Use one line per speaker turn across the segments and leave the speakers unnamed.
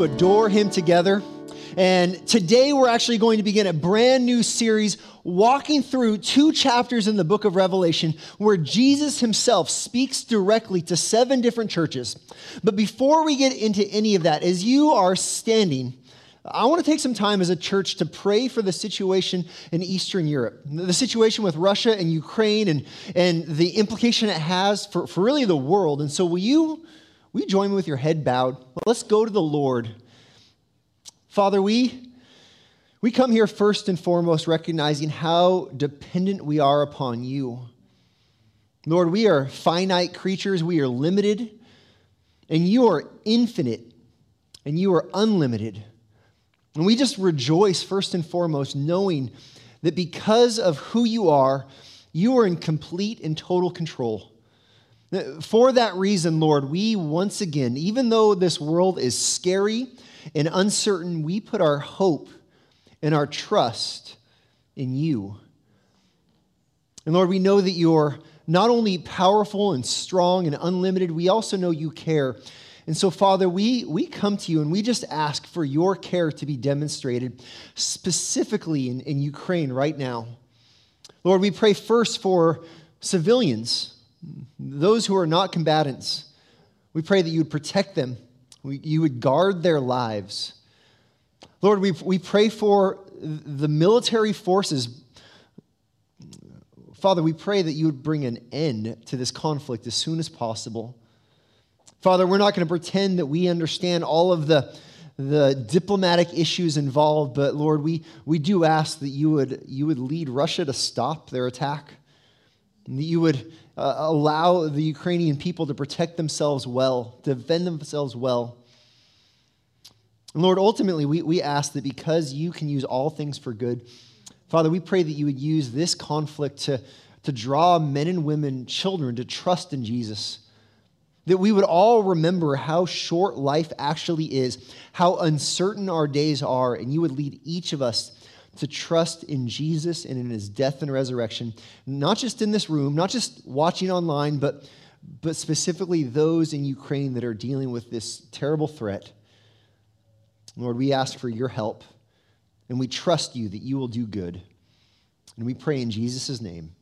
adore him together. And today we're actually going to begin a brand new series walking through two chapters in the book of Revelation where Jesus himself speaks directly to seven different churches. But before we get into any of that, as you are standing, I want to take some time as a church to pray for the situation in Eastern Europe, the situation with Russia and Ukraine, and, and the implication it has for, for really the world. And so, will you, will you join me with your head bowed? Let's go to the Lord. Father, we, we come here first and foremost recognizing how dependent we are upon you. Lord, we are finite creatures, we are limited, and you are infinite, and you are unlimited. And we just rejoice, first and foremost, knowing that because of who you are, you are in complete and total control. For that reason, Lord, we once again, even though this world is scary and uncertain, we put our hope and our trust in you. And Lord, we know that you're not only powerful and strong and unlimited, we also know you care. And so, Father, we, we come to you and we just ask for your care to be demonstrated specifically in, in Ukraine right now. Lord, we pray first for civilians, those who are not combatants. We pray that you would protect them, you would guard their lives. Lord, we, we pray for the military forces. Father, we pray that you would bring an end to this conflict as soon as possible. Father, we're not going to pretend that we understand all of the, the diplomatic issues involved, but Lord, we, we do ask that you would, you would lead Russia to stop their attack, that you would uh, allow the Ukrainian people to protect themselves well, defend themselves well. And Lord, ultimately, we, we ask that because you can use all things for good, Father, we pray that you would use this conflict to, to draw men and women, children, to trust in Jesus that we would all remember how short life actually is, how uncertain our days are, and you would lead each of us to trust in Jesus and in his death and resurrection, not just in this room, not just watching online, but, but specifically those in Ukraine that are dealing with this terrible threat. Lord, we ask for your help, and we trust you that you will do good. And we pray in Jesus' name.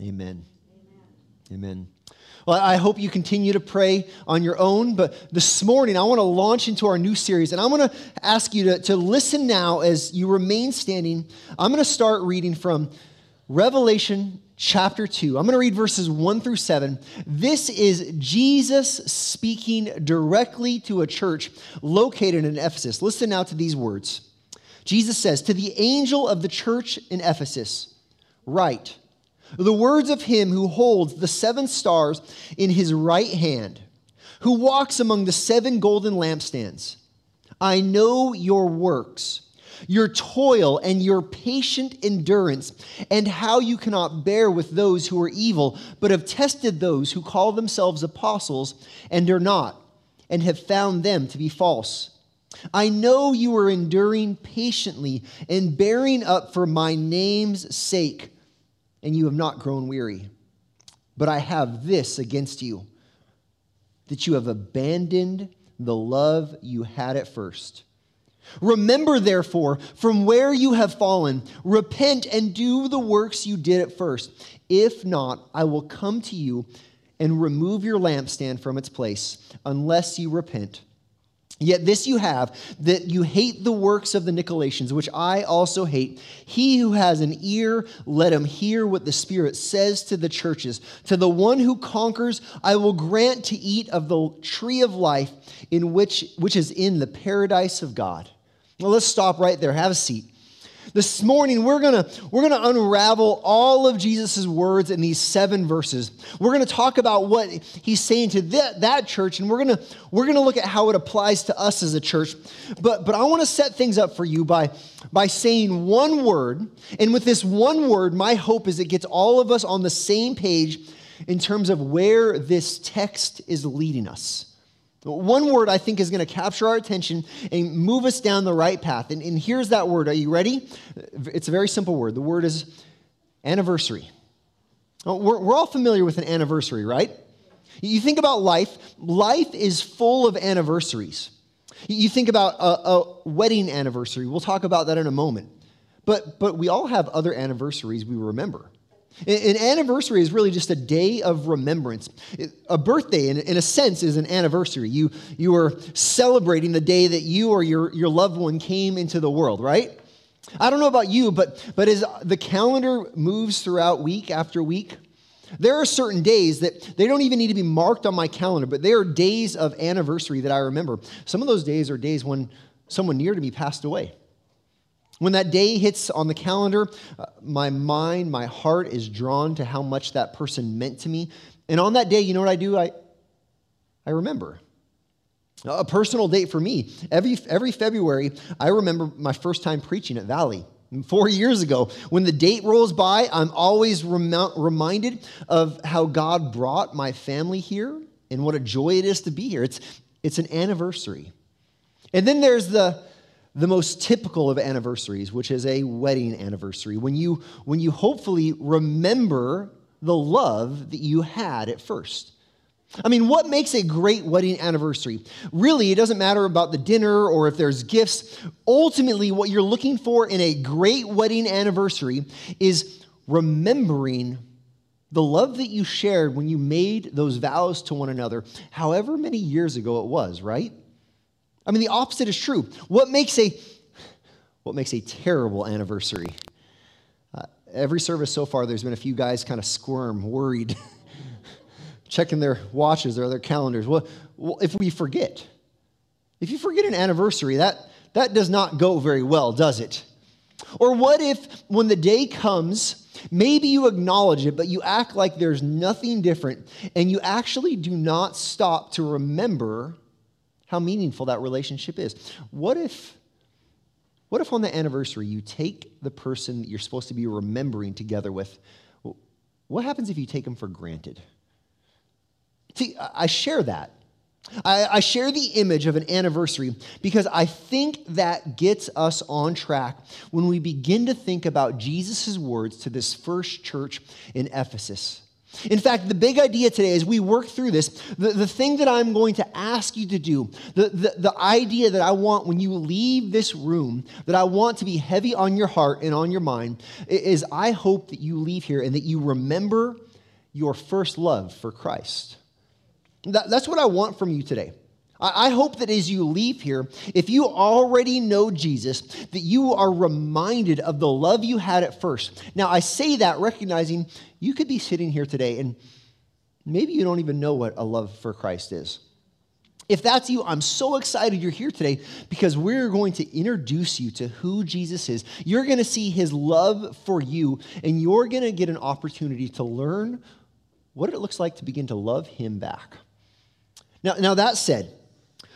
Amen. Amen. Amen. Well, I hope you continue to pray on your own, but this morning I want to launch into our new series, and I'm going to ask you to, to listen now as you remain standing. I'm going to start reading from Revelation chapter 2. I'm going to read verses 1 through 7. This is Jesus speaking directly to a church located in Ephesus. Listen now to these words Jesus says, To the angel of the church in Ephesus, write, the words of him who holds the seven stars in his right hand, who walks among the seven golden lampstands. I know your works, your toil, and your patient endurance, and how you cannot bear with those who are evil, but have tested those who call themselves apostles and are not, and have found them to be false. I know you are enduring patiently and bearing up for my name's sake and you have not grown weary. But I have this against you that you have abandoned the love you had at first. Remember, therefore, from where you have fallen, repent and do the works you did at first. If not, I will come to you and remove your lampstand from its place, unless you repent. Yet this you have, that you hate the works of the Nicolaitans, which I also hate. He who has an ear, let him hear what the Spirit says to the churches. To the one who conquers, I will grant to eat of the tree of life, in which, which is in the paradise of God. Well, let's stop right there. Have a seat. This morning, we're going to we're gonna unravel all of Jesus' words in these seven verses. We're going to talk about what he's saying to that, that church, and we're going to we're gonna look at how it applies to us as a church. But, but I want to set things up for you by, by saying one word. And with this one word, my hope is it gets all of us on the same page in terms of where this text is leading us. One word I think is going to capture our attention and move us down the right path. And, and here's that word. Are you ready? It's a very simple word. The word is anniversary. We're, we're all familiar with an anniversary, right? You think about life, life is full of anniversaries. You think about a, a wedding anniversary. We'll talk about that in a moment. But, but we all have other anniversaries we remember. An anniversary is really just a day of remembrance. A birthday, in, a sense, is an anniversary. You, you are celebrating the day that you or your, your loved one came into the world, right? I don't know about you, but, but as the calendar moves throughout week after week, there are certain days that they don't even need to be marked on my calendar, but they are days of anniversary that I remember. Some of those days are days when someone near to me passed away. When that day hits on the calendar, uh, my mind, my heart is drawn to how much that person meant to me. And on that day, you know what I do? I, I remember. A personal date for me. Every, every February, I remember my first time preaching at Valley four years ago. When the date rolls by, I'm always rem- reminded of how God brought my family here and what a joy it is to be here. It's, it's an anniversary. And then there's the, the most typical of anniversaries, which is a wedding anniversary, when you, when you hopefully remember the love that you had at first. I mean, what makes a great wedding anniversary? Really, it doesn't matter about the dinner or if there's gifts. Ultimately, what you're looking for in a great wedding anniversary is remembering the love that you shared when you made those vows to one another, however many years ago it was, right? I mean, the opposite is true. What makes a what makes a terrible anniversary? Uh, every service so far, there's been a few guys kind of squirm, worried. checking their watches or their calendars. Well, if we forget, if you forget an anniversary, that, that does not go very well, does it? Or what if, when the day comes, maybe you acknowledge it, but you act like there's nothing different, and you actually do not stop to remember how meaningful that relationship is? What if, what if on the anniversary you take the person that you're supposed to be remembering together with? What happens if you take them for granted? See, I share that. I, I, share the image of an anniversary because I think that gets us on track when we begin to think about Jesus' words to this first church in Ephesus. In fact, the big idea today as we work through this, the, the thing that I'm going to ask you to do, the, the, the idea that I want when you leave this room, that I want to be heavy on your heart and on your mind, is I hope that you leave here and that you remember your first love for Christ. That, that's what I want from you today. I, hope that as you leave here, if you already know Jesus, that you are reminded of the love you had at first. Now, I say that recognizing you could be sitting here today and maybe you don't even know what a love for Christ is. If that's you, I'm so excited you're here today because we're going to introduce you to who Jesus is. You're going to see his love for you, and you're going to get an opportunity to learn what it looks like to begin to love him back. Now, now that said,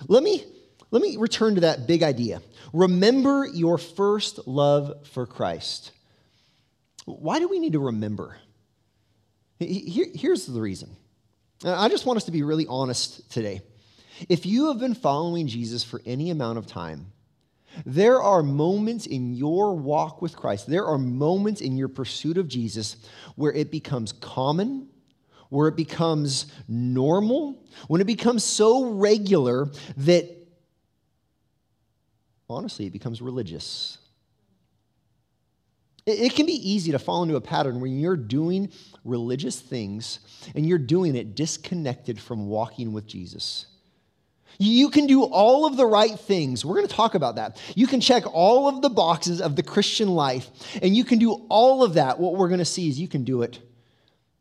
let me, let me return to that big idea. Remember your first love for Christ. Why do we need to remember? Here, here's the reason. I just want us to be really honest today. If you have been following Jesus for any amount of time, there are moments in your walk with Christ, there are moments in your pursuit of Jesus where it becomes common where it becomes normal, when it becomes so regular that honestly it becomes religious. It, can be easy to fall into a pattern when you're doing religious things and you're doing it disconnected from walking with Jesus. You can do all of the right things. We're going to talk about that. You can check all of the boxes of the Christian life, and you can do all of that. What we're going to see is you can do it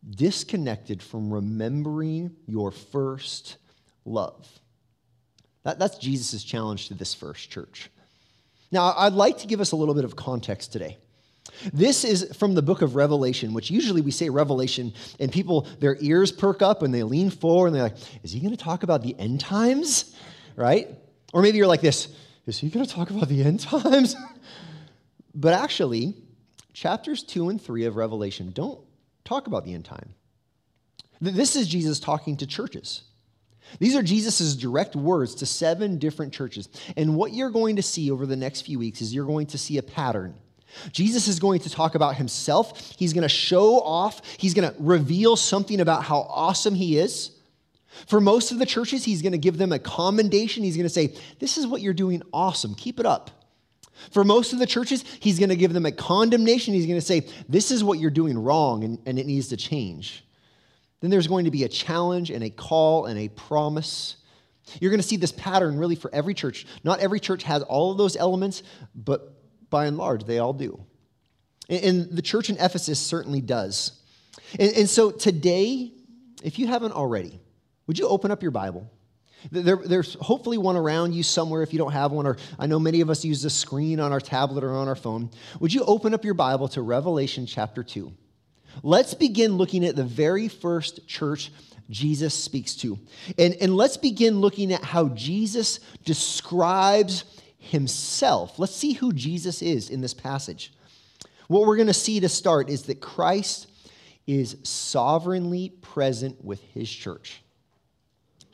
disconnected from remembering your first love. That, that's Jesus' challenge to this first church. Now, I'd like to give us a little bit of context today. This is from the book of Revelation, which usually we say Revelation, and people, their ears perk up and they lean forward and they're like, is he going to talk about the end times? Right? Or maybe you're like this, is he going to talk about the end times? but actually, chapters two and three of Revelation don't talk about the end time. This is Jesus talking to churches. These are Jesus' direct words to seven different churches. And what you're going to see over the next few weeks is you're going to see a pattern. Jesus is going to talk about himself. He's going to show off, he's going to reveal something about how awesome he is. For most of the churches, he's going to give them a commendation. He's going to say, This is what you're doing awesome. Keep it up. For most of the churches, he's going to give them a condemnation. He's going to say, This is what you're doing wrong and, and it needs to change. Then there's going to be a challenge and a call and a promise. You're going to see this pattern really for every church. Not every church has all of those elements, but by and large, they all do. And the church in Ephesus certainly does. And, and so today, if you haven't already, would you open up your Bible? There, there's hopefully one around you somewhere if you don't have one, or I know many of us use the screen on our tablet or on our phone. Would you open up your Bible to Revelation chapter 2? Let's begin looking at the very first church Jesus speaks to. And, and let's begin looking at how Jesus describes himself. Let's see who Jesus is in this passage. What we're going to see to start is that Christ is sovereignly present with his church.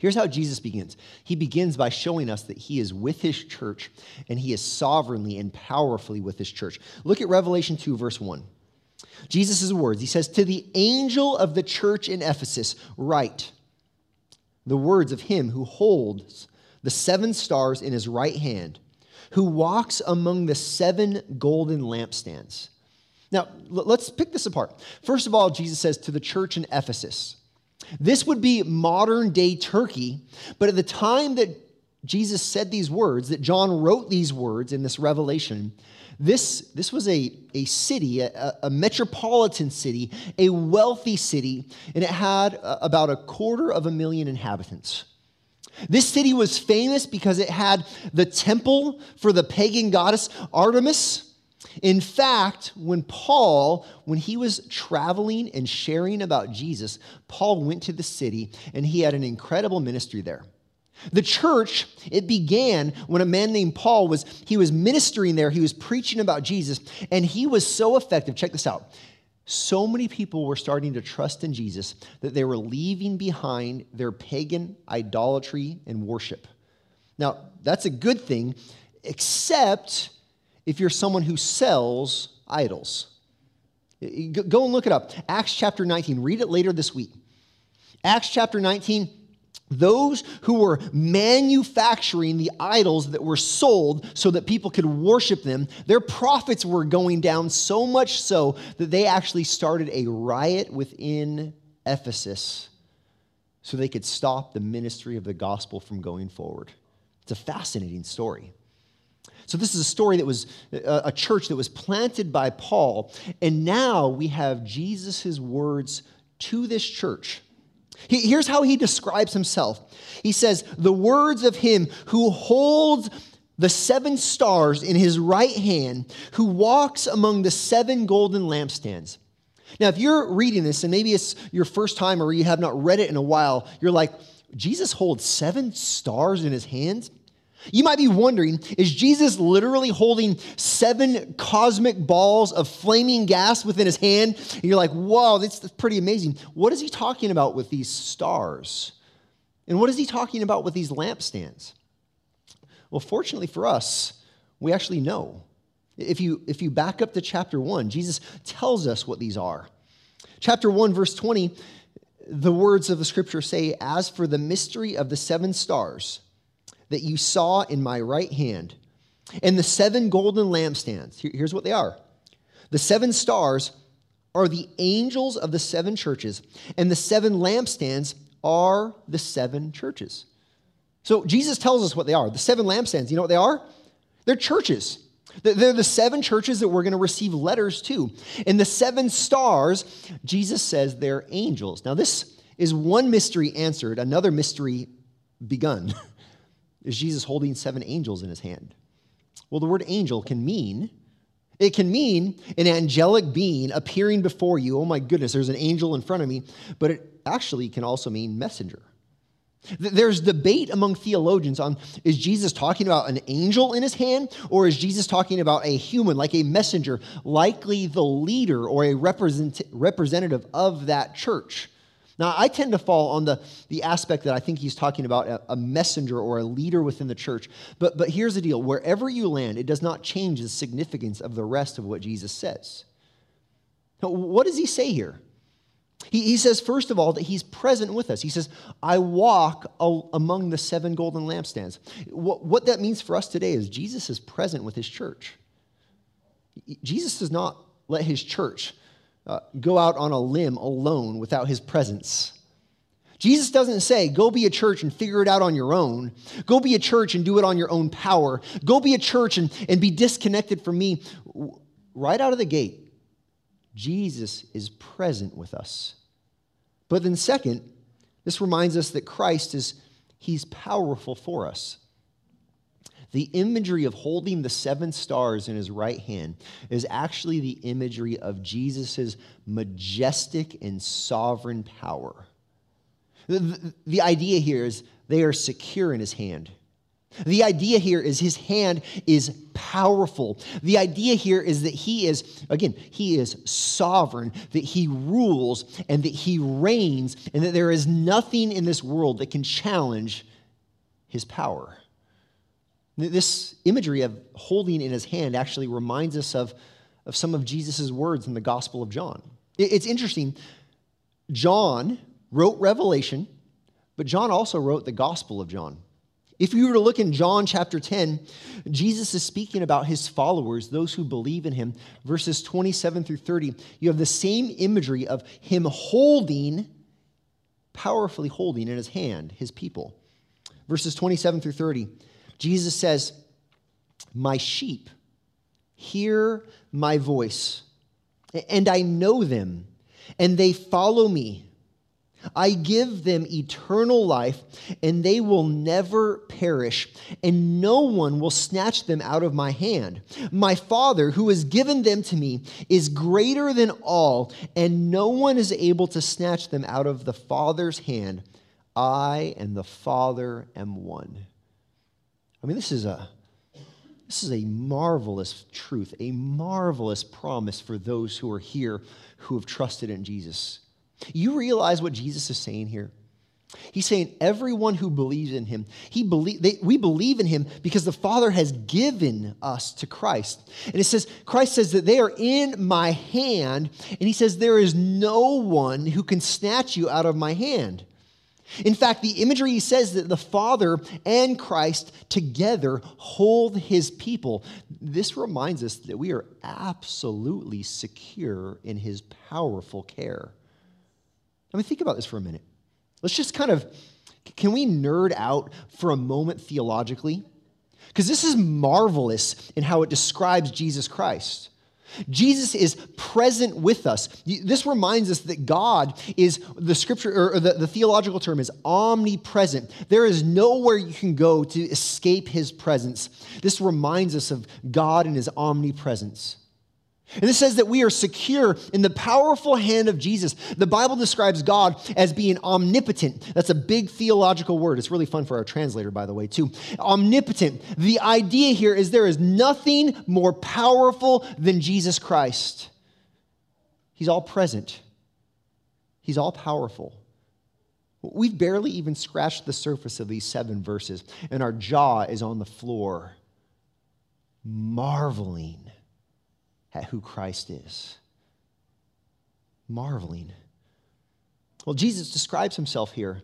Here's how Jesus begins He begins by showing us that He is with His church and He is sovereignly and powerfully with His church. Look at Revelation 2, verse 1. Jesus' words He says, To the angel of the church in Ephesus, write the words of Him who holds the seven stars in His right hand, who walks among the seven golden lampstands. Now, let's pick this apart. First of all, Jesus says to the church in Ephesus, this would be modern day Turkey, but at the time that Jesus said these words, that John wrote these words in this revelation, this, this was a, a city, a, a metropolitan city, a wealthy city, and it had about a quarter of a million inhabitants. This city was famous because it had the temple for the pagan goddess Artemis in fact, when Paul, when he was traveling and sharing about Jesus, Paul went to the city and he had an incredible ministry there. The church, it began when a man named Paul was he was ministering there, he was preaching about Jesus, and he was so effective. Check this out. So many people were starting to trust in Jesus that they were leaving behind their pagan idolatry and worship. Now, that's a good thing, except if you're someone who sells idols. Go and look it up. Acts chapter 19. Read it later this week. Acts chapter 19. Those who were manufacturing the idols that were sold so that people could worship them, their profits were going down so much so that they actually started a riot within Ephesus so they could stop the ministry of the gospel from going forward. It's a fascinating story. So, this is a story that was uh, a church that was planted by Paul. And now we have Jesus' words to this church. Here's how he describes himself He says, The words of him who holds the seven stars in his right hand, who walks among the seven golden lampstands. Now, if you're reading this, and maybe it's your first time or you have not read it in a while, you're like, Jesus holds seven stars in his hands? You might be wondering is Jesus literally holding seven cosmic balls of flaming gas within his hand? And you're like, whoa, that's pretty amazing. What is he talking about with these stars? And what is he talking about with these lampstands? Well, fortunately for us, we actually know. If you, if you back up to chapter 1, Jesus tells us what these are. Chapter 1, verse 20, the words of the scripture say, As for the mystery of the seven stars, that you saw in my right hand, and the seven golden lampstands. Here's what they are the seven stars are the angels of the seven churches, and the seven lampstands are the seven churches. So Jesus tells us what they are. The seven lampstands, you know what they are? They're churches. They're the seven churches that we're going to receive letters to. And the seven stars, Jesus says they're angels. Now, this is one mystery answered, another mystery begun. Is Jesus holding seven angels in his hand? Well, the word angel can mean it can mean an angelic being appearing before you. Oh my goodness, there's an angel in front of me. But it actually can also mean messenger. There's debate among theologians on is Jesus talking about an angel in his hand or is Jesus talking about a human, like a messenger, likely the leader or a represent, representative of that church? Now, I tend to fall on the, the aspect that I think he's talking about a, a, messenger or a leader within the church. But, but here's the deal wherever you land, it does not change the significance of the rest of what Jesus says. Now, what does he say here? He, he says, first of all, that he's present with us. He says, I walk among the seven golden lampstands. What, what that means for us today is Jesus is present with his church. Jesus does not let his church uh, go out on a limb alone without his presence. Jesus doesn't say, go be a church and figure it out on your own. Go be a church and do it on your own power. Go be a church and, and be disconnected from me. Right out of the gate, Jesus is present with us. But then, second, this reminds us that Christ is, he's powerful for us. The imagery of holding the seven stars in his right hand is actually the imagery of Jesus' majestic and sovereign power. The, the, idea here is they are secure in his hand. The idea here is his hand is powerful. The idea here is that he is, again, he is sovereign, that he rules and that he reigns, and that there is nothing in this world that can challenge his power. This imagery of holding in his hand actually reminds us of, of some of Jesus' words in the Gospel of John. It's interesting. John wrote Revelation, but John also wrote the Gospel of John. If you were to look in John chapter 10, Jesus is speaking about his followers, those who believe in him. Verses 27 through 30, you have the same imagery of him holding, powerfully holding in his hand his people. Verses 27 through 30, Jesus says, My sheep hear my voice, and I know them, and they follow me. I give them eternal life, and they will never perish, and no one will snatch them out of my hand. My Father, who has given them to me, is greater than all, and no one is able to snatch them out of the Father's hand. I and the Father am one. I mean, this is a this is a marvelous truth, a marvelous promise for those who are here who have trusted in Jesus. You realize what Jesus is saying here? He's saying everyone who believes in him, he believe, they, we believe in him because the Father has given us to Christ. And it says, Christ says that they are in my hand, and he says, there is no one who can snatch you out of my hand. In fact, the imagery he says that the Father and Christ together hold his people. This reminds us that we are absolutely secure in his powerful care. I mean, think about this for a minute. Let's just kind of, can we nerd out for a moment theologically? Because this is marvelous in how it describes Jesus Christ. Jesus is present with us. This reminds us that God is the scripture, or the, the, theological term is omnipresent. There is nowhere you can go to escape his presence. This reminds us of God and his omnipresence. And this says that we are secure in the powerful hand of Jesus. The Bible describes God as being omnipotent. That's a big theological word. It's really fun for our translator, by the way, too. Omnipotent. The idea here is there is nothing more powerful than Jesus Christ. He's all present, He's all powerful. We've barely even scratched the surface of these seven verses, and our jaw is on the floor, marveling at who Christ is. Marveling. Well, Jesus describes himself here,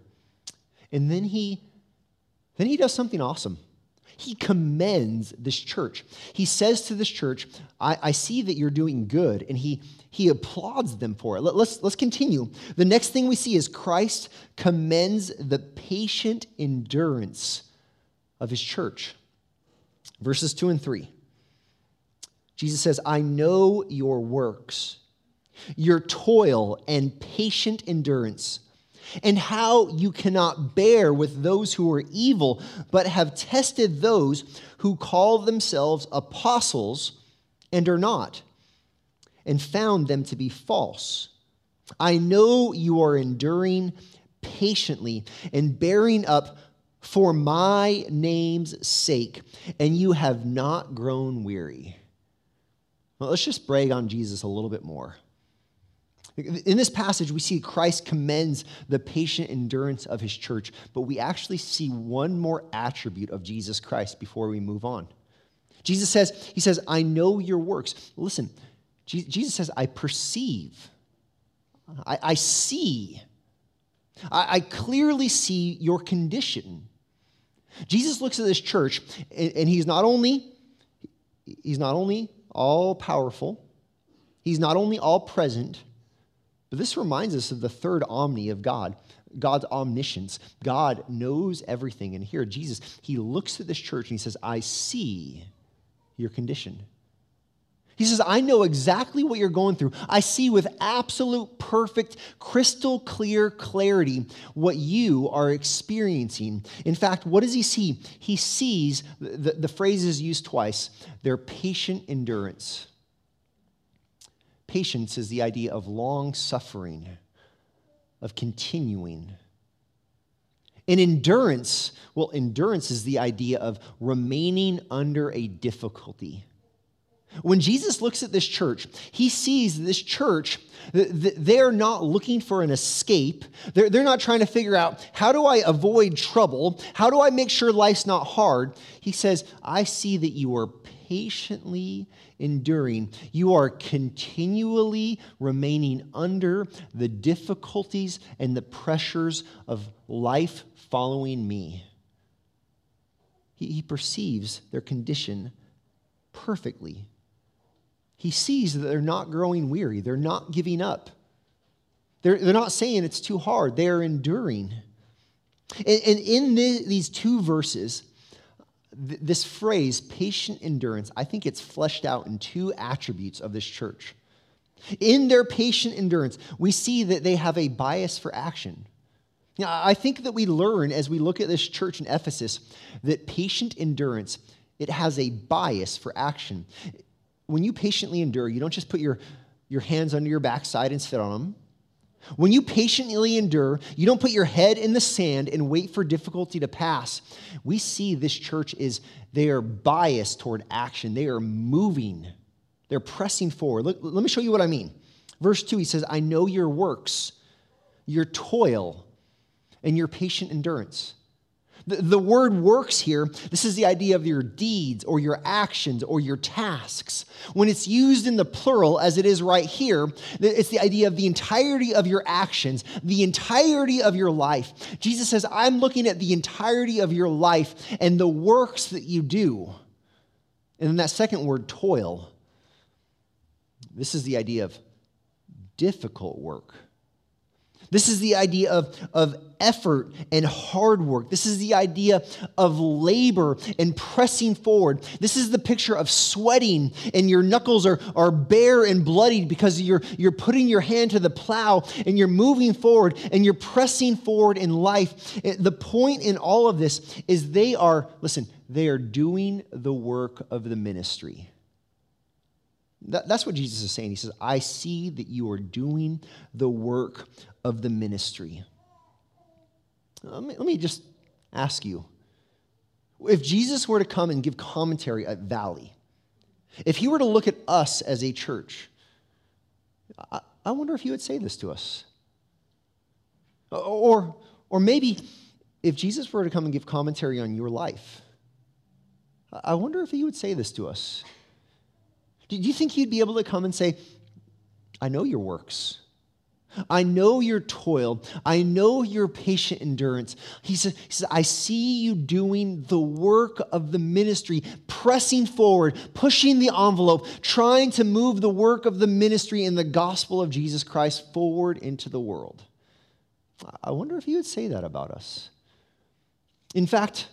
and then he then he does something awesome. He commends this church. He says to this church, I, I see that you're doing good, and he, he applauds them for it. Let, let's, let's continue. The next thing we see is Christ commends the patient endurance of his church. Verses 2 and 3. Jesus says, I know your works, your toil and patient endurance, and how you cannot bear with those who are evil, but have tested those who call themselves apostles and are not, and found them to be false. I know you are enduring patiently and bearing up for my name's sake, and you have not grown weary. Well, let's just brag on Jesus a little bit more. In this passage, we see Christ commends the patient endurance of his church, but we actually see one more attribute of Jesus Christ before we move on. Jesus says, He says, I know your works. Listen, Jesus says, I perceive. I, I see. I, I, clearly see your condition. Jesus looks at this church, and, and he's not only he's not only all powerful, he's not only all present, but this reminds us of the third omni of God. God's omniscience. God knows everything. And here, Jesus, he looks at this church and he says, I see your condition. He says, I know exactly what you're going through. I see with absolute, perfect, crystal clear clarity what you are experiencing. In fact, what does he see? He sees, the, the phrase is used twice, their patient endurance. Patience is the idea of long suffering, of continuing. And endurance, well, endurance is the idea of remaining under a difficulty when Jesus looks at this church, he sees this church, they're not looking for an escape. They're, not trying to figure out how do I avoid trouble? How do I make sure life's not hard? He says, I see that you are patiently enduring. You are continually remaining under the difficulties and the pressures of life following me. He perceives their condition perfectly he sees that they're not growing weary, they're not giving up. They're, they're not saying it's too hard, they are enduring. And, and in the, these two verses, th- this phrase, patient endurance, I think it's fleshed out in two attributes of this church. In their patient endurance, we see that they have a bias for action. Now, I think that we learn as we look at this church in Ephesus that patient endurance it has a bias for action when you patiently endure, you don't just put your, your hands under your backside and sit on them. When you patiently endure, you don't put your head in the sand and wait for difficulty to pass. We see this church is they are biased toward action. They are moving. They're pressing forward. Look, let me show you what I mean. Verse 2, he says, I know your works, your toil, and your patient endurance. The, the word works here, this is the idea of your deeds or your actions or your tasks. When it's used in the plural, as it is right here, it's the idea of the entirety of your actions, the entirety of your life. Jesus says, I'm looking at the entirety of your life and the works that you do. And then that second word, toil. This is the idea of difficult work. This is the idea of, of effort and hard work. This is the idea of labor and pressing forward. This is the picture of sweating and your knuckles are, are bare and bloodied because you're, you're putting your hand to the plow and you're moving forward and you're pressing forward in life. Eh, the point in all of this is they are, listen, they are doing the work of the ministry. That, that's what Jesus is saying. He says, I see that you are doing the work of the ministry. Let me, let me just ask you if Jesus were to come and give commentary at Valley, if he were to look at us as a church, I, I wonder if he would say this to us. Or, or maybe if Jesus were to come and give commentary on your life, I wonder if he would say this to us. Do you think he'd be able to come and say, I know your works? I know your toil. I know your patient endurance. He says, I see you doing the work of the ministry, pressing forward, pushing the envelope, trying to move the work of the ministry and the gospel of Jesus Christ forward into the world. I wonder if he would say that about us. In fact,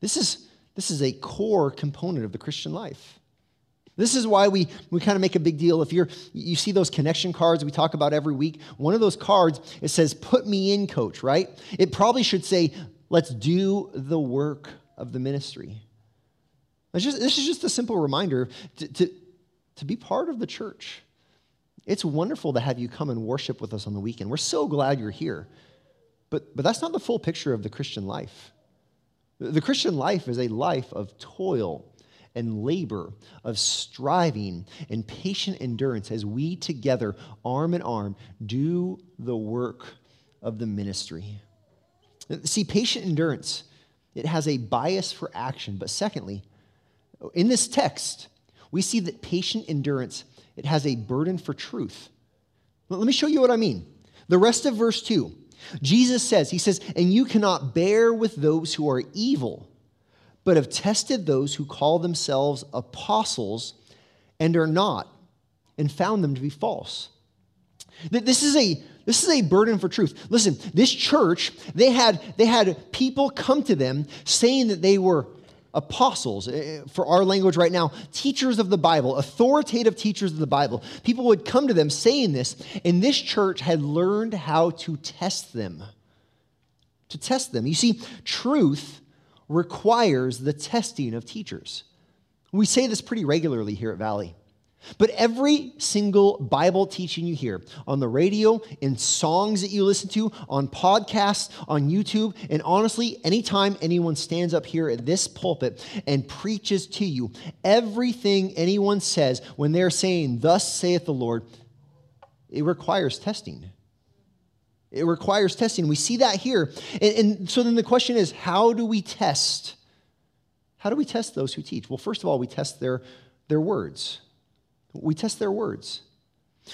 this is, this is a core component of the Christian life. This is why we, we kind of make a big deal. If you're, you see those connection cards we talk about every week, one of those cards, it says, Put me in, coach, right? It probably should say, Let's do the work of the ministry. Just, this is just a simple reminder to, to, to be part of the church. It's wonderful to have you come and worship with us on the weekend. We're so glad you're here. But, but that's not the full picture of the Christian life. The Christian life is a life of toil and labor, of striving and patient endurance as we together, arm in arm, do the work of the ministry. See, patient endurance, it has a bias for action. But secondly, in this text, we see that patient endurance, it has a burden for truth. Let me show you what I mean. The rest of verse 2, Jesus says, He says, And you cannot bear with those who are evil, but have tested those who call themselves apostles and are not, and found them to be false. This is a this is a burden for truth. Listen, this church, they had, they had people come to them saying that they were apostles, eh, for our language right now, teachers of the Bible, authoritative teachers of the Bible. People would come to them saying this, and this church had learned how to test them. To test them. You see, truth requires the testing of teachers. We say this pretty regularly here at Valley. But every single Bible teaching you hear on the radio, in songs that you listen to, on podcasts, on YouTube, and honestly, anytime anyone stands up here at this pulpit and preaches to you, everything anyone says when they're saying, Thus saith the Lord, it requires testing. It requires testing. We see that here. And, and so then the question is how do we test? How do we test those who teach? Well, first of all, we test their, their words. We test their words.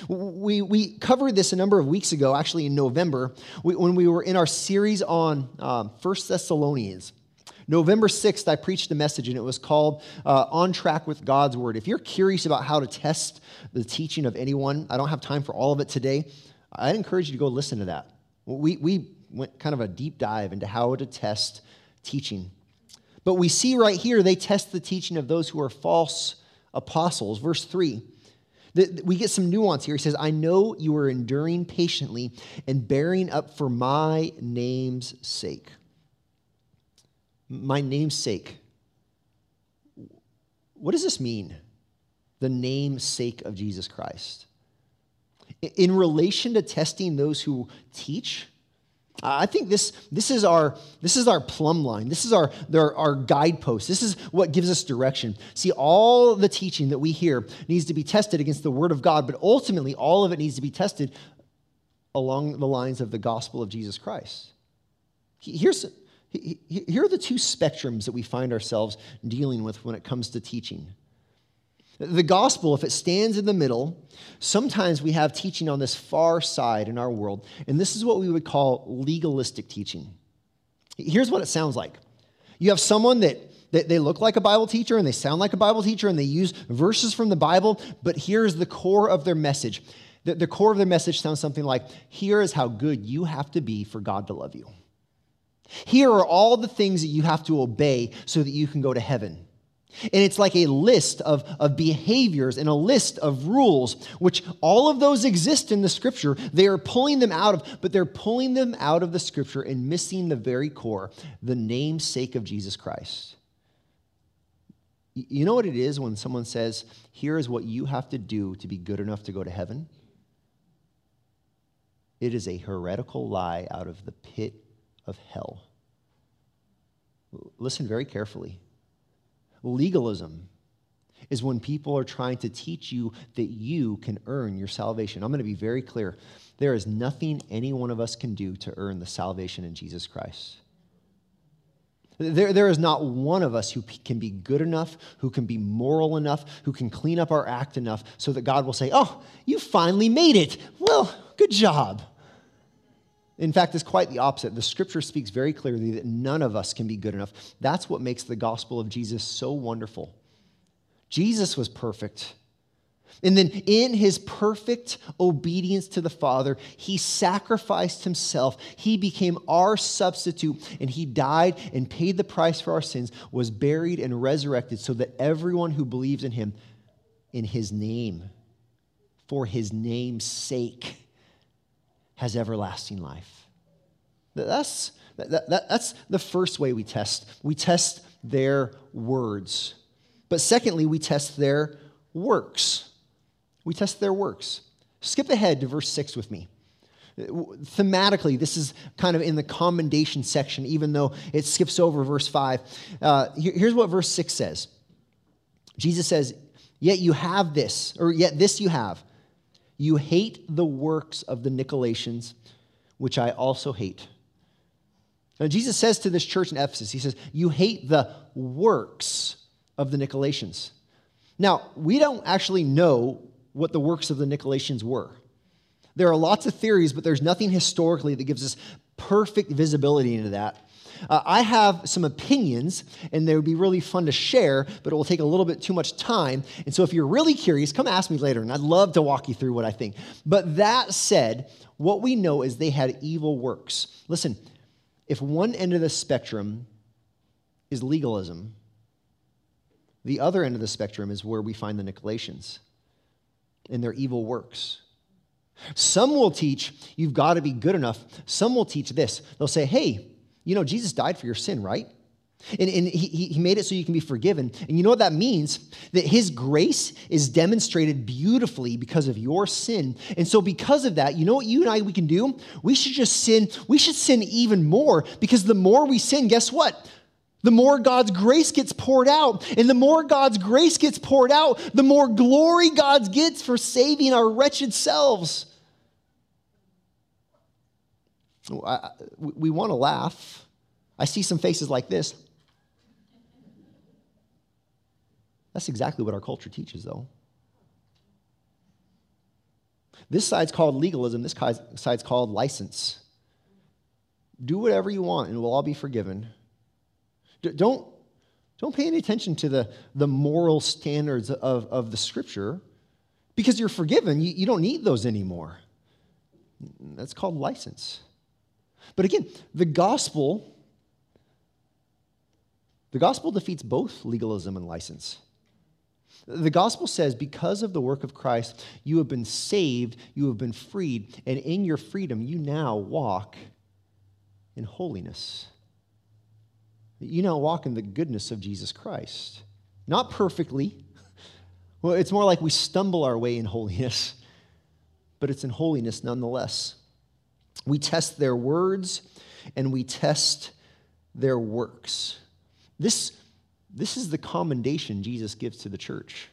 We, we covered this a number of weeks ago, actually in November, when we were in our series on um, First Thessalonians. November 6th, I preached a message, and it was called uh, On Track with God's Word. If you're curious about how to test the teaching of anyone, I don't have time for all of it today. I'd encourage you to go listen to that. We, we went kind of a deep dive into how to test teaching. But we see right here, they test the teaching of those who are false apostles. Verse 3 we get some nuance here. He says, I know you are enduring patiently and bearing up for my name's sake. My name's sake. What does this mean? The namesake of Jesus Christ. In relation to testing those who teach, I think this, this, is our, this is our plumb line. This is our, our, our guidepost. This is what gives us direction. See, all the teaching that we hear needs to be tested against the Word of God, but ultimately, all of it needs to be tested along the lines of the gospel of Jesus Christ. Here's, here are the two spectrums that we find ourselves dealing with when it comes to teaching. The gospel, if it stands in the middle, sometimes we have teaching on this far side in our world, and this is what we would call legalistic teaching. Here's what it sounds like you have someone that, they look like a Bible teacher and they sound like a Bible teacher and they use verses from the Bible, but here's the core of their message. The core of their message sounds something like here is how good you have to be for God to love you. Here are all the things that you have to obey so that you can go to heaven. And it's like a list of, of behaviors and a list of rules, which all of those exist in the scripture. They are pulling them out of, but they're pulling them out of the scripture and missing the very core, the namesake of Jesus Christ. You know what it is when someone says, Here is what you have to do to be good enough to go to heaven? It is a heretical lie out of the pit of hell. Listen very carefully. Legalism is when people are trying to teach you that you can earn your salvation. I'm going to be very clear. There is nothing any one of us can do to earn the salvation in Jesus Christ. There, there is not one of us who can be good enough, who can be moral enough, who can clean up our act enough so that God will say, Oh, you finally made it. Well, good job. In fact, it's quite the opposite. The scripture speaks very clearly that none of us can be good enough. That's what makes the gospel of Jesus so wonderful. Jesus was perfect. And then, in his perfect obedience to the Father, he sacrificed himself. He became our substitute, and he died and paid the price for our sins, was buried and resurrected, so that everyone who believes in him, in his name, for his name's sake, has everlasting life. That's, that, that, that's the first way we test. We test their words. But secondly, we test their works. We test their works. Skip ahead to verse 6 with me. Thematically, this is kind of in the commendation section, even though it skips over verse 5. Uh, here's what verse 6 says Jesus says, Yet you have this, or yet this you have you hate the works of the Nicolaitans, which I also hate. Now, Jesus says to this church in Ephesus, He says, You hate the works of the Nicolaitans. Now, we don't actually know what the works of the Nicolaitans were. There are lots of theories, but there's nothing historically that gives us perfect visibility into that. Uh, I have some opinions, and they would be really fun to share, but it will take a little bit too much time. And so, if you're really curious, come ask me later, and I'd love to walk you through what I think. But that said, what we know is they had evil works. Listen, if one end of the spectrum is legalism, the other end of the spectrum is where we find the Nicolaitans and their evil works. Some will teach you've got to be good enough. Some will teach this. They'll say, hey, you know, Jesus died for your sin, right? And, and he, he made it so you can be forgiven. And you know what that means? That his grace is demonstrated beautifully because of your sin. And so, because of that, you know what you and I we can do? We should just sin. We should sin even more because the more we sin, guess what? The more God's grace gets poured out. And the more God's grace gets poured out, the more glory God gets for saving our wretched selves. We want to laugh. I see some faces like this. That's exactly what our culture teaches, though. This side's called legalism, this side's called license. Do whatever you want, and we'll all be forgiven. Don't, don't pay any attention to the, the moral standards of, of the scripture because you're forgiven. You, you don't need those anymore. That's called license. But again, the gospel, the gospel defeats both legalism and license. The gospel says, because of the work of Christ, you have been saved, you have been freed, and in your freedom, you now walk in holiness. You now walk in the goodness of Jesus Christ. Not perfectly. Well, it's more like we stumble our way in holiness, but it's in holiness nonetheless. We test their words and we test their works. This, this is the commendation Jesus gives to the church.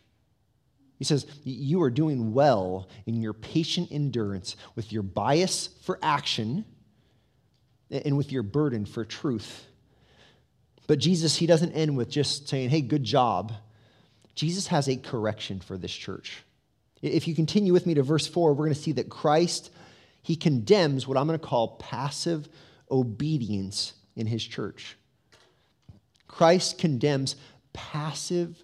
He says, You are doing well in your patient endurance with your bias for action and with your burden for truth. But Jesus, he doesn't end with just saying, Hey, good job. Jesus has a correction for this church. If you continue with me to verse 4, we're going to see that Christ he condemns what I'm going to call passive obedience in his church. Christ condemns passive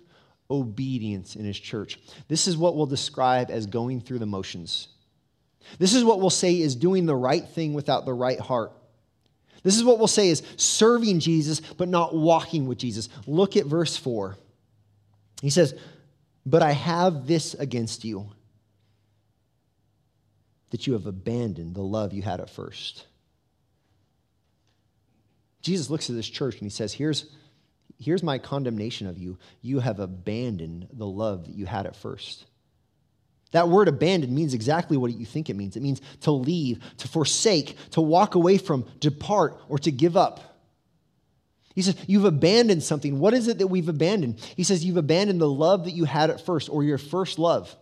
obedience in his church. This is what we'll describe as going through the motions. This is what we'll say is doing the right thing without the right heart. This is what we'll say is serving Jesus, but not walking with Jesus. Look at verse 4. He says, But I have this against you that you have abandoned the love you had at first. Jesus looks at this church and he says, Here's, here's my condemnation of you. You have abandoned the love that you had at first. That word abandon means exactly what you think it means. It means to leave, to forsake, to walk away from, depart, or to give up. He says, You've abandoned something. What is it that we've abandoned? He says, You've abandoned the love that you had at first, or your first love.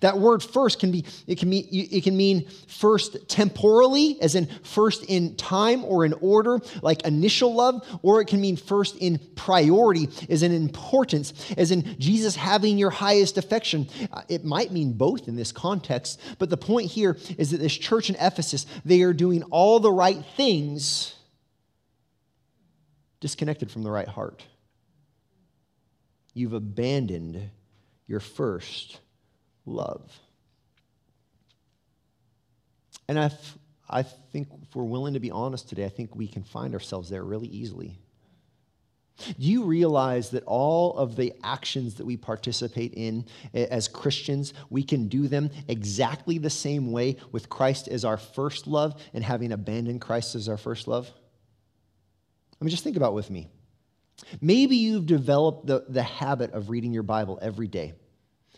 That word first can be, it can mean, it can mean first temporally, as in first in time or in order, like initial love, or it can mean first in priority, as in importance, as in Jesus having your highest affection. Uh, it might mean both in this context, but the point here is that this church in Ephesus, they are doing all the right things, disconnected from the right heart. You've abandoned your first love. And I, I think if we're willing to be honest today, I think we can find ourselves there really easily. Do you realize that all of the actions that we participate in as Christians, we can do them exactly the same way with Christ as our first love and having abandoned Christ as our first love? I mean, just think about with me. Maybe you've developed the, the habit of reading your Bible every day.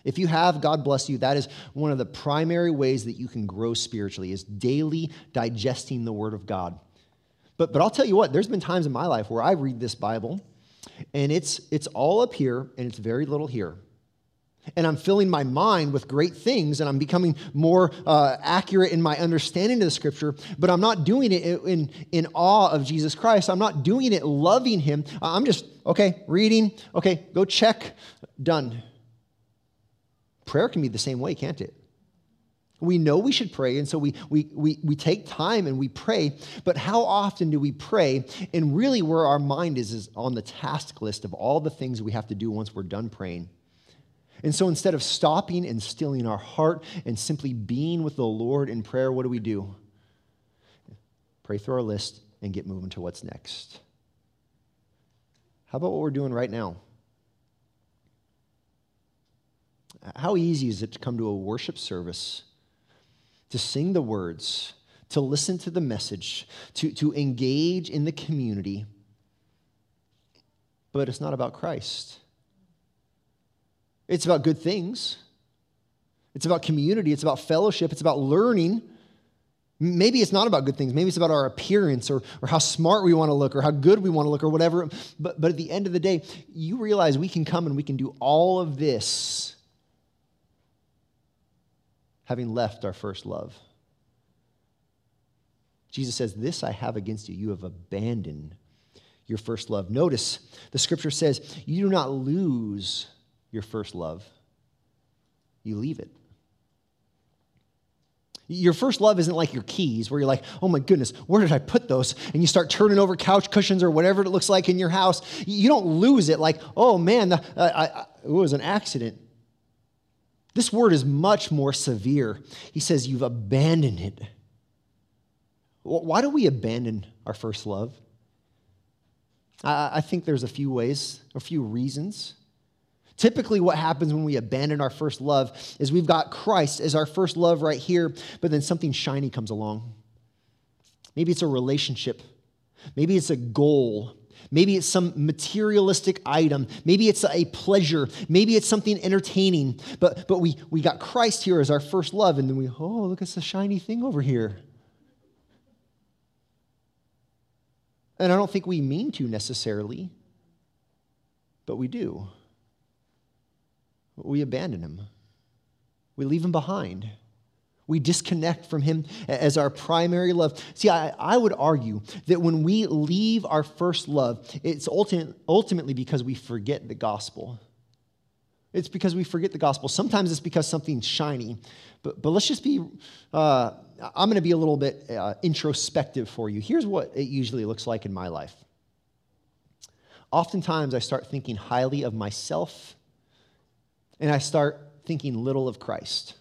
If you have, God bless you. That is one of the primary ways that you can grow spiritually is daily digesting the word of God. But, but I'll tell you what, there's been times in my life where I read this Bible and it's, it's all up here and it's very little here. And I'm filling my mind with great things and I'm becoming more uh, accurate in my understanding of the scripture, but I'm not doing it in, in awe of Jesus Christ. I'm not doing it loving him. I'm just, okay, reading, okay, go check, done. Prayer can be the same way, can't it? We know we should pray, and so we, we, we, we take time and we pray, but how often do we pray? And really, where our mind is, is on the task list of all the things we have to do once we're done praying. And so instead of stopping and stilling our heart and simply being with the Lord in prayer, what do we do? Pray through our list and get moving to what's next. How about what we're doing right now? How easy is it to come to a worship service, to sing the words, to listen to the message, to, to engage in the community, but it's not about Christ? It's about good things. It's about community. It's about fellowship. It's about learning. Maybe it's not about good things. Maybe it's about our appearance or, or how smart we want to look or how good we want to look or whatever. But, but at the end of the day, you realize we can come and we can do all of this having left our first love. Jesus says, This I have against you. You have abandoned your first love. Notice the scripture says, You do not lose your first love, you leave it. Your first love isn't like your keys, where you're like, oh my goodness, where did I put those? And you start turning over couch cushions or whatever it looks like in your house. You don't lose it like, oh man, the, I, I, it was an accident. This word is much more severe. He says, you've abandoned it. Why do we abandon our first love? I, think there's a few ways, a few reasons. Typically, what happens when we abandon our first love is we've got Christ as our first love right here, but then something shiny comes along. Maybe it's a relationship, maybe it's a goal. Maybe it's some materialistic item. Maybe it's a pleasure. Maybe it's something entertaining. But, but we, we got Christ here as our first love, and then we, oh, look, it's a shiny thing over here. And I don't think we mean to necessarily, but we do we abandon him. We leave him behind. We disconnect from him as our primary love. See, I, I would argue that when we leave our first love, it's ultimate, ultimately because we forget the gospel. It's because we forget the gospel. Sometimes it's because something's shiny. But, but let's just be, uh, I'm going to be a little bit uh, introspective for you. Here's what it usually looks like in my life. Oftentimes, I start thinking highly of myself and I start thinking little of Christ.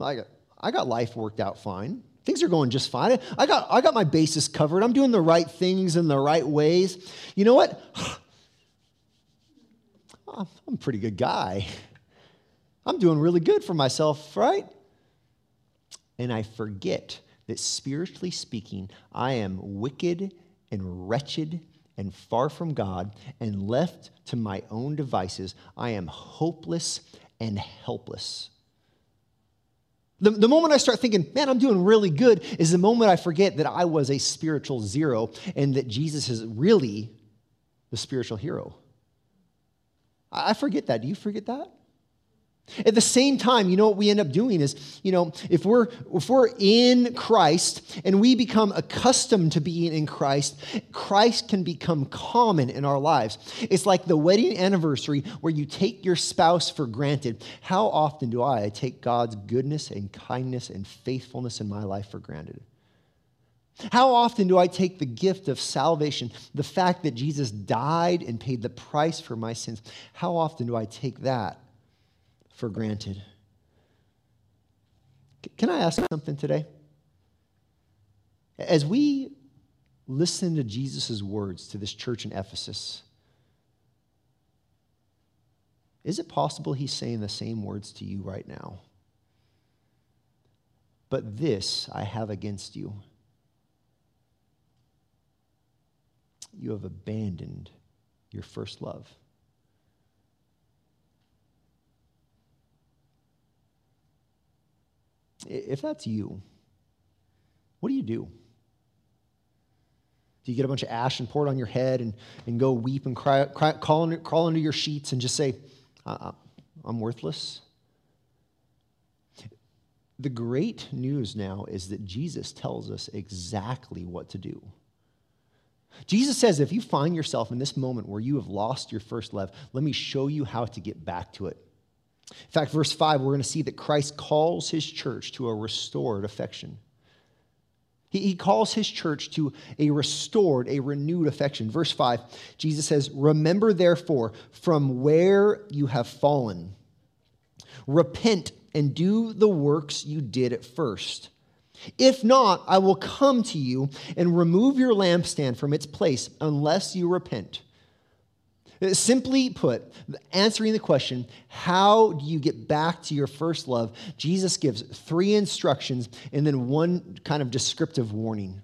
I got, I got life worked out fine. Things are going just fine. I got, I got my bases covered. I'm doing the right things in the right ways. You know what? I'm a pretty good guy. I'm doing really good for myself, right? And I forget that spiritually speaking, I am wicked and wretched and far from God and left to my own devices, I am hopeless and helpless. The, the moment I start thinking, man, I'm doing really good, is the moment I forget that I was a spiritual zero and that Jesus is really the spiritual hero. I forget that. Do you forget that? At the same time, you know what we end up doing is, you know, if we're if we're in Christ and we become accustomed to being in Christ, Christ can become common in our lives. It's like the wedding anniversary where you take your spouse for granted. How often do I take God's goodness and kindness and faithfulness in my life for granted? How often do I take the gift of salvation, the fact that Jesus died and paid the price for my sins? How often do I take that for granted. Can I ask something today? As we listen to Jesus' words to this church in Ephesus, is it possible he's saying the same words to you right now? But this I have against you. You have abandoned your first love. If that's you, what do you do? Do you get a bunch of ash and pour it on your head and, and go weep and cry, cry, crawl, crawl under your sheets and just say, uh, uh, I'm worthless? The great news now is that Jesus tells us exactly what to do. Jesus says, if you find yourself in this moment where you have lost your first love, let me show you how to get back to it. In fact, verse 5, we're going to see that Christ calls his church to a restored affection. He, he calls his church to a restored, a renewed affection. Verse 5, Jesus says, Remember therefore from where you have fallen. Repent and do the works you did at first. If not, I will come to you and remove your lampstand from its place unless you repent. Uh, simply put, answering the question, how do you get back to your first love? Jesus gives three instructions and then one kind of descriptive warning.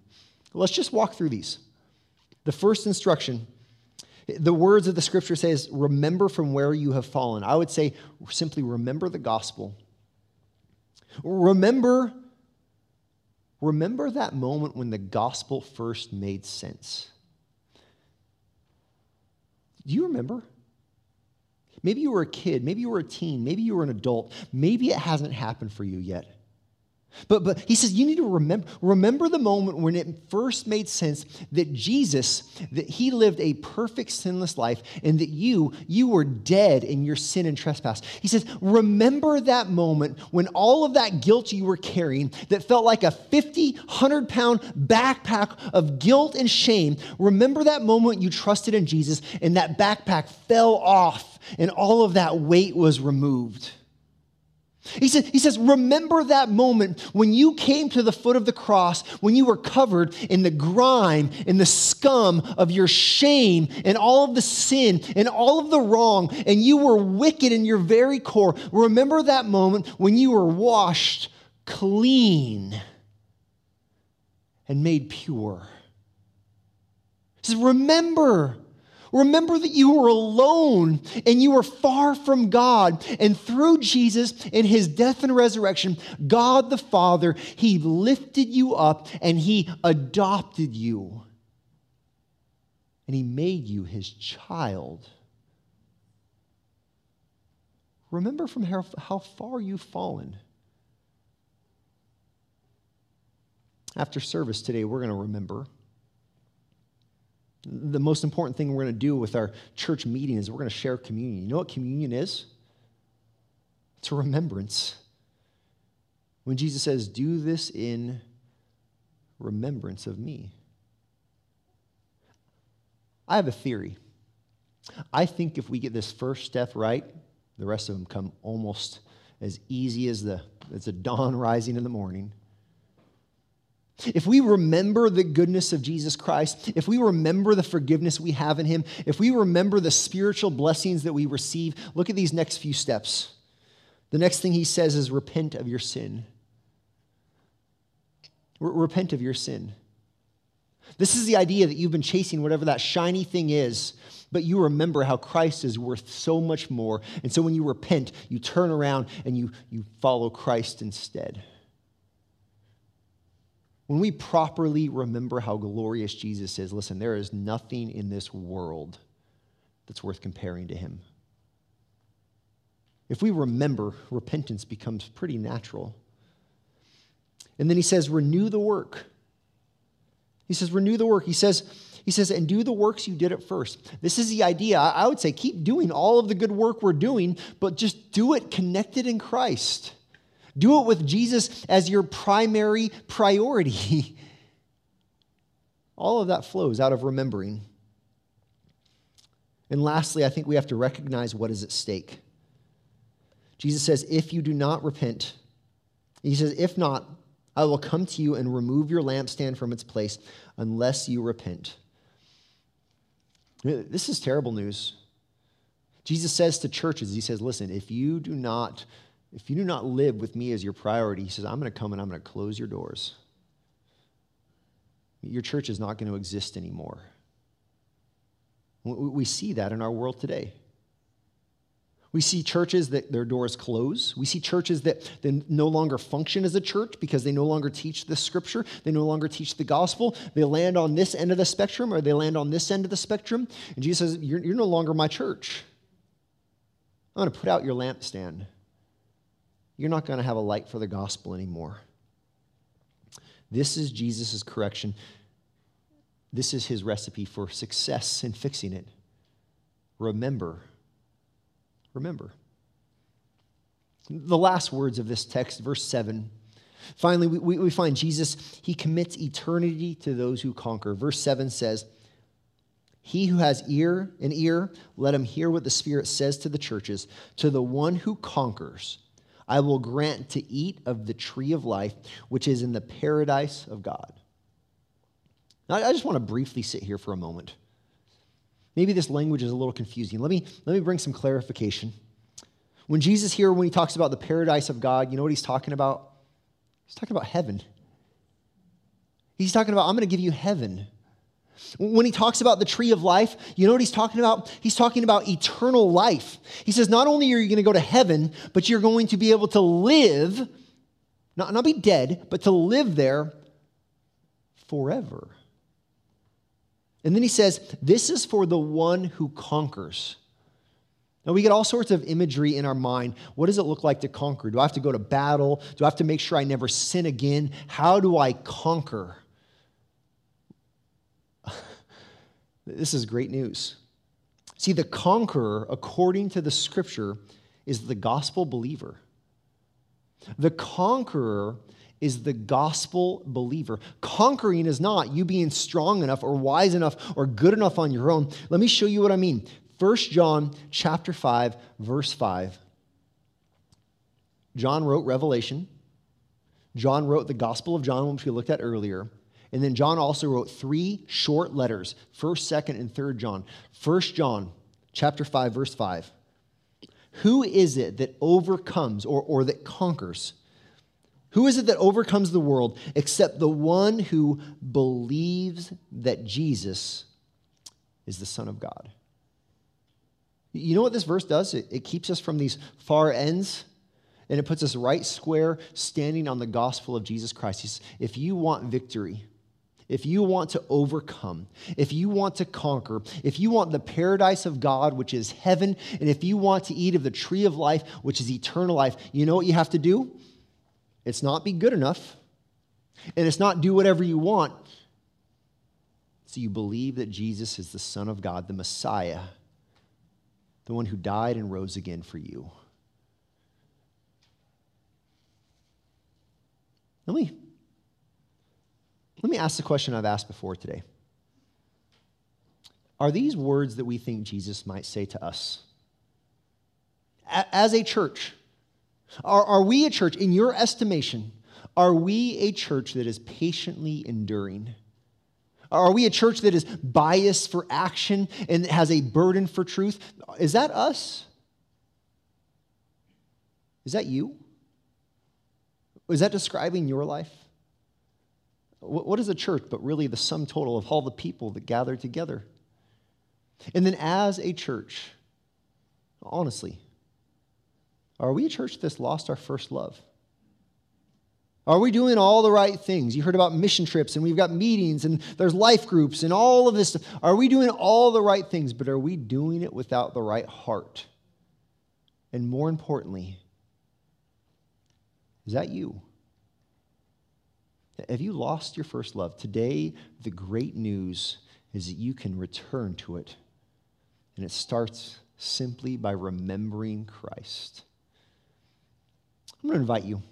Let's just walk through these. The first instruction, the words of the scripture says, remember from where you have fallen. I would say simply remember the gospel. Remember remember that moment when the gospel first made sense. Do you remember? Maybe you were a kid, maybe you were a teen, maybe you were an adult, maybe it hasn't happened for you yet. But, but he says you need to remember, remember the moment when it first made sense that Jesus, that he lived a perfect sinless life and that you, you were dead in your sin and trespass. He says, remember that moment when all of that guilt you were carrying that felt like a 50, 100 pound backpack of guilt and shame. Remember that moment you trusted in Jesus and that backpack fell off and all of that weight was removed. He, said, he says, Remember that moment when you came to the foot of the cross, when you were covered in the grime, in the scum of your shame, and all of the sin, and all of the wrong, and you were wicked in your very core. Remember that moment when you were washed clean and made pure. He says, Remember Remember that you were alone and you were far from God. And through Jesus and his death and resurrection, God the Father, he lifted you up and he adopted you. And he made you his child. Remember from how, how far you've fallen. After service today, we're going to remember. The most important thing we're going to do with our church meeting is we're going to share communion. You know what communion is? It's a remembrance. When Jesus says, Do this in remembrance of me. I have a theory. I think if we get this first step right, the rest of them come almost as easy as the as the dawn rising in the morning. If we remember the goodness of Jesus Christ, if we remember the forgiveness we have in Him, if we remember the spiritual blessings that we receive, look at these next few steps. The next thing He says is repent of your sin. repent of your sin. This is the idea that you've been chasing whatever that shiny thing is, but you remember how Christ is worth so much more. And so when you repent, you turn around and you, you follow Christ instead. When we properly remember how glorious Jesus is, listen, there is nothing in this world that's worth comparing to him. If we remember, repentance becomes pretty natural. And then he says, renew the work. He says, renew the work. He says, he says, and do the works you did at first. This is the idea. I would say keep doing all of the good work we're doing, but just do it connected in Christ. Do it with Jesus as your primary priority. All of that flows out of remembering. And lastly, I think we have to recognize what is at stake. Jesus says, If you do not repent, he says, If not, I will come to you and remove your lampstand from its place unless you repent. This is terrible news. Jesus says to churches, He says, Listen, if you do not if you do not live with me as your priority, he says, I'm going to come and I'm going to close your doors. Your church is not going to exist anymore. We see that in our world today. We see churches that their doors close. We see churches that they no longer function as a church because they no longer teach the scripture. They no longer teach the gospel. They land on this end of the spectrum or they land on this end of the spectrum. And Jesus says, You're, you're no longer my church. I'm going to put out your lampstand you're not going to have a light for the gospel anymore. This is Jesus' correction. This is his recipe for success in fixing it. Remember. Remember. The last words of this text, verse 7. Finally, we, we find Jesus, he commits eternity to those who conquer. Verse 7 says, He who has ear, an ear, let him hear what the Spirit says to the churches. To the one who conquers, I will grant to eat of the tree of life, which is in the paradise of God. Now, I just want to briefly sit here for a moment. Maybe this language is a little confusing. Let me, let me bring some clarification. When Jesus here, when he talks about the paradise of God, you know what he's talking about? He's talking about heaven. He's talking about, I'm going to give you heaven. When he talks about the tree of life, you know what he's talking about? He's talking about eternal life. He says, not only are you going to go to heaven, but you're going to be able to live, not, not be dead, but to live there forever. And then he says, This is for the one who conquers. Now, we get all sorts of imagery in our mind. What does it look like to conquer? Do I have to go to battle? Do I have to make sure I never sin again? How do I conquer? This is great news. See, the conqueror, according to the scripture, is the gospel believer. The conqueror is the gospel believer. Conquering is not you being strong enough or wise enough or good enough on your own. Let me show you what I mean. 1 John chapter 5 verse 5. John wrote Revelation. John wrote the Gospel of John, which we looked at earlier. And then John also wrote three short letters, 1st, 2nd, and 3rd John. 1st John chapter 5 verse 5. Who is it that overcomes or, or that conquers? Who is it that overcomes the world except the one who believes that Jesus is the Son of God? You know what this verse does? It, it, keeps us from these far ends and it puts us right square standing on the gospel of Jesus Christ. Says, if you want victory, if you want to overcome, if you want to conquer, if you want the paradise of God, which is heaven, and if you want to eat of the tree of life, which is eternal life, you know what you have to do? It's not be good enough, and it's not do whatever you want. So you believe that Jesus is the Son of God, the Messiah, the one who died and rose again for you. Let me, let me ask the question I've asked before today. Are these words that we think Jesus might say to us? As a church, are, are we a church, in your estimation, are we a church that is patiently enduring? Are we a church that is biased for action and has a burden for truth? Is that us? Is that you? Is that describing your life? What is a church but really the sum total of all the people that gather together? And then, as a church, honestly, are we a church that's lost our first love? Are we doing all the right things? You heard about mission trips, and we've got meetings, and there's life groups, and all of this. Are we doing all the right things, but are we doing it without the right heart? And more importantly, is that you? Have you lost your first love? Today, the great news is that you can return to it. And it starts simply by remembering Christ. I'm going to invite you.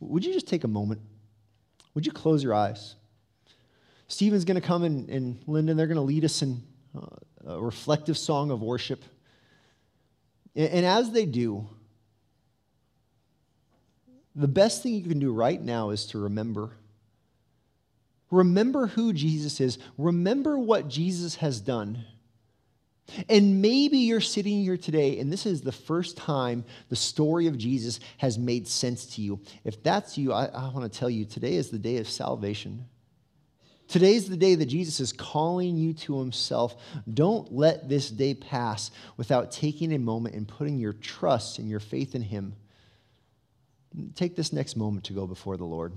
Would you just take a moment? Would you close your eyes? Stephen's going to come and, and Lyndon, they're going to lead us in uh, a reflective song of worship. And, and as they do, the best thing you can do right now is to remember. Remember who Jesus is. Remember what Jesus has done. And maybe you're sitting here today and this is the first time the story of Jesus has made sense to you. If that's you, I, I want to tell you today is the day of salvation. Today is the day that Jesus is calling you to himself. Don't let this day pass without taking a moment and putting your trust and your faith in him. Take this next moment to go before the Lord.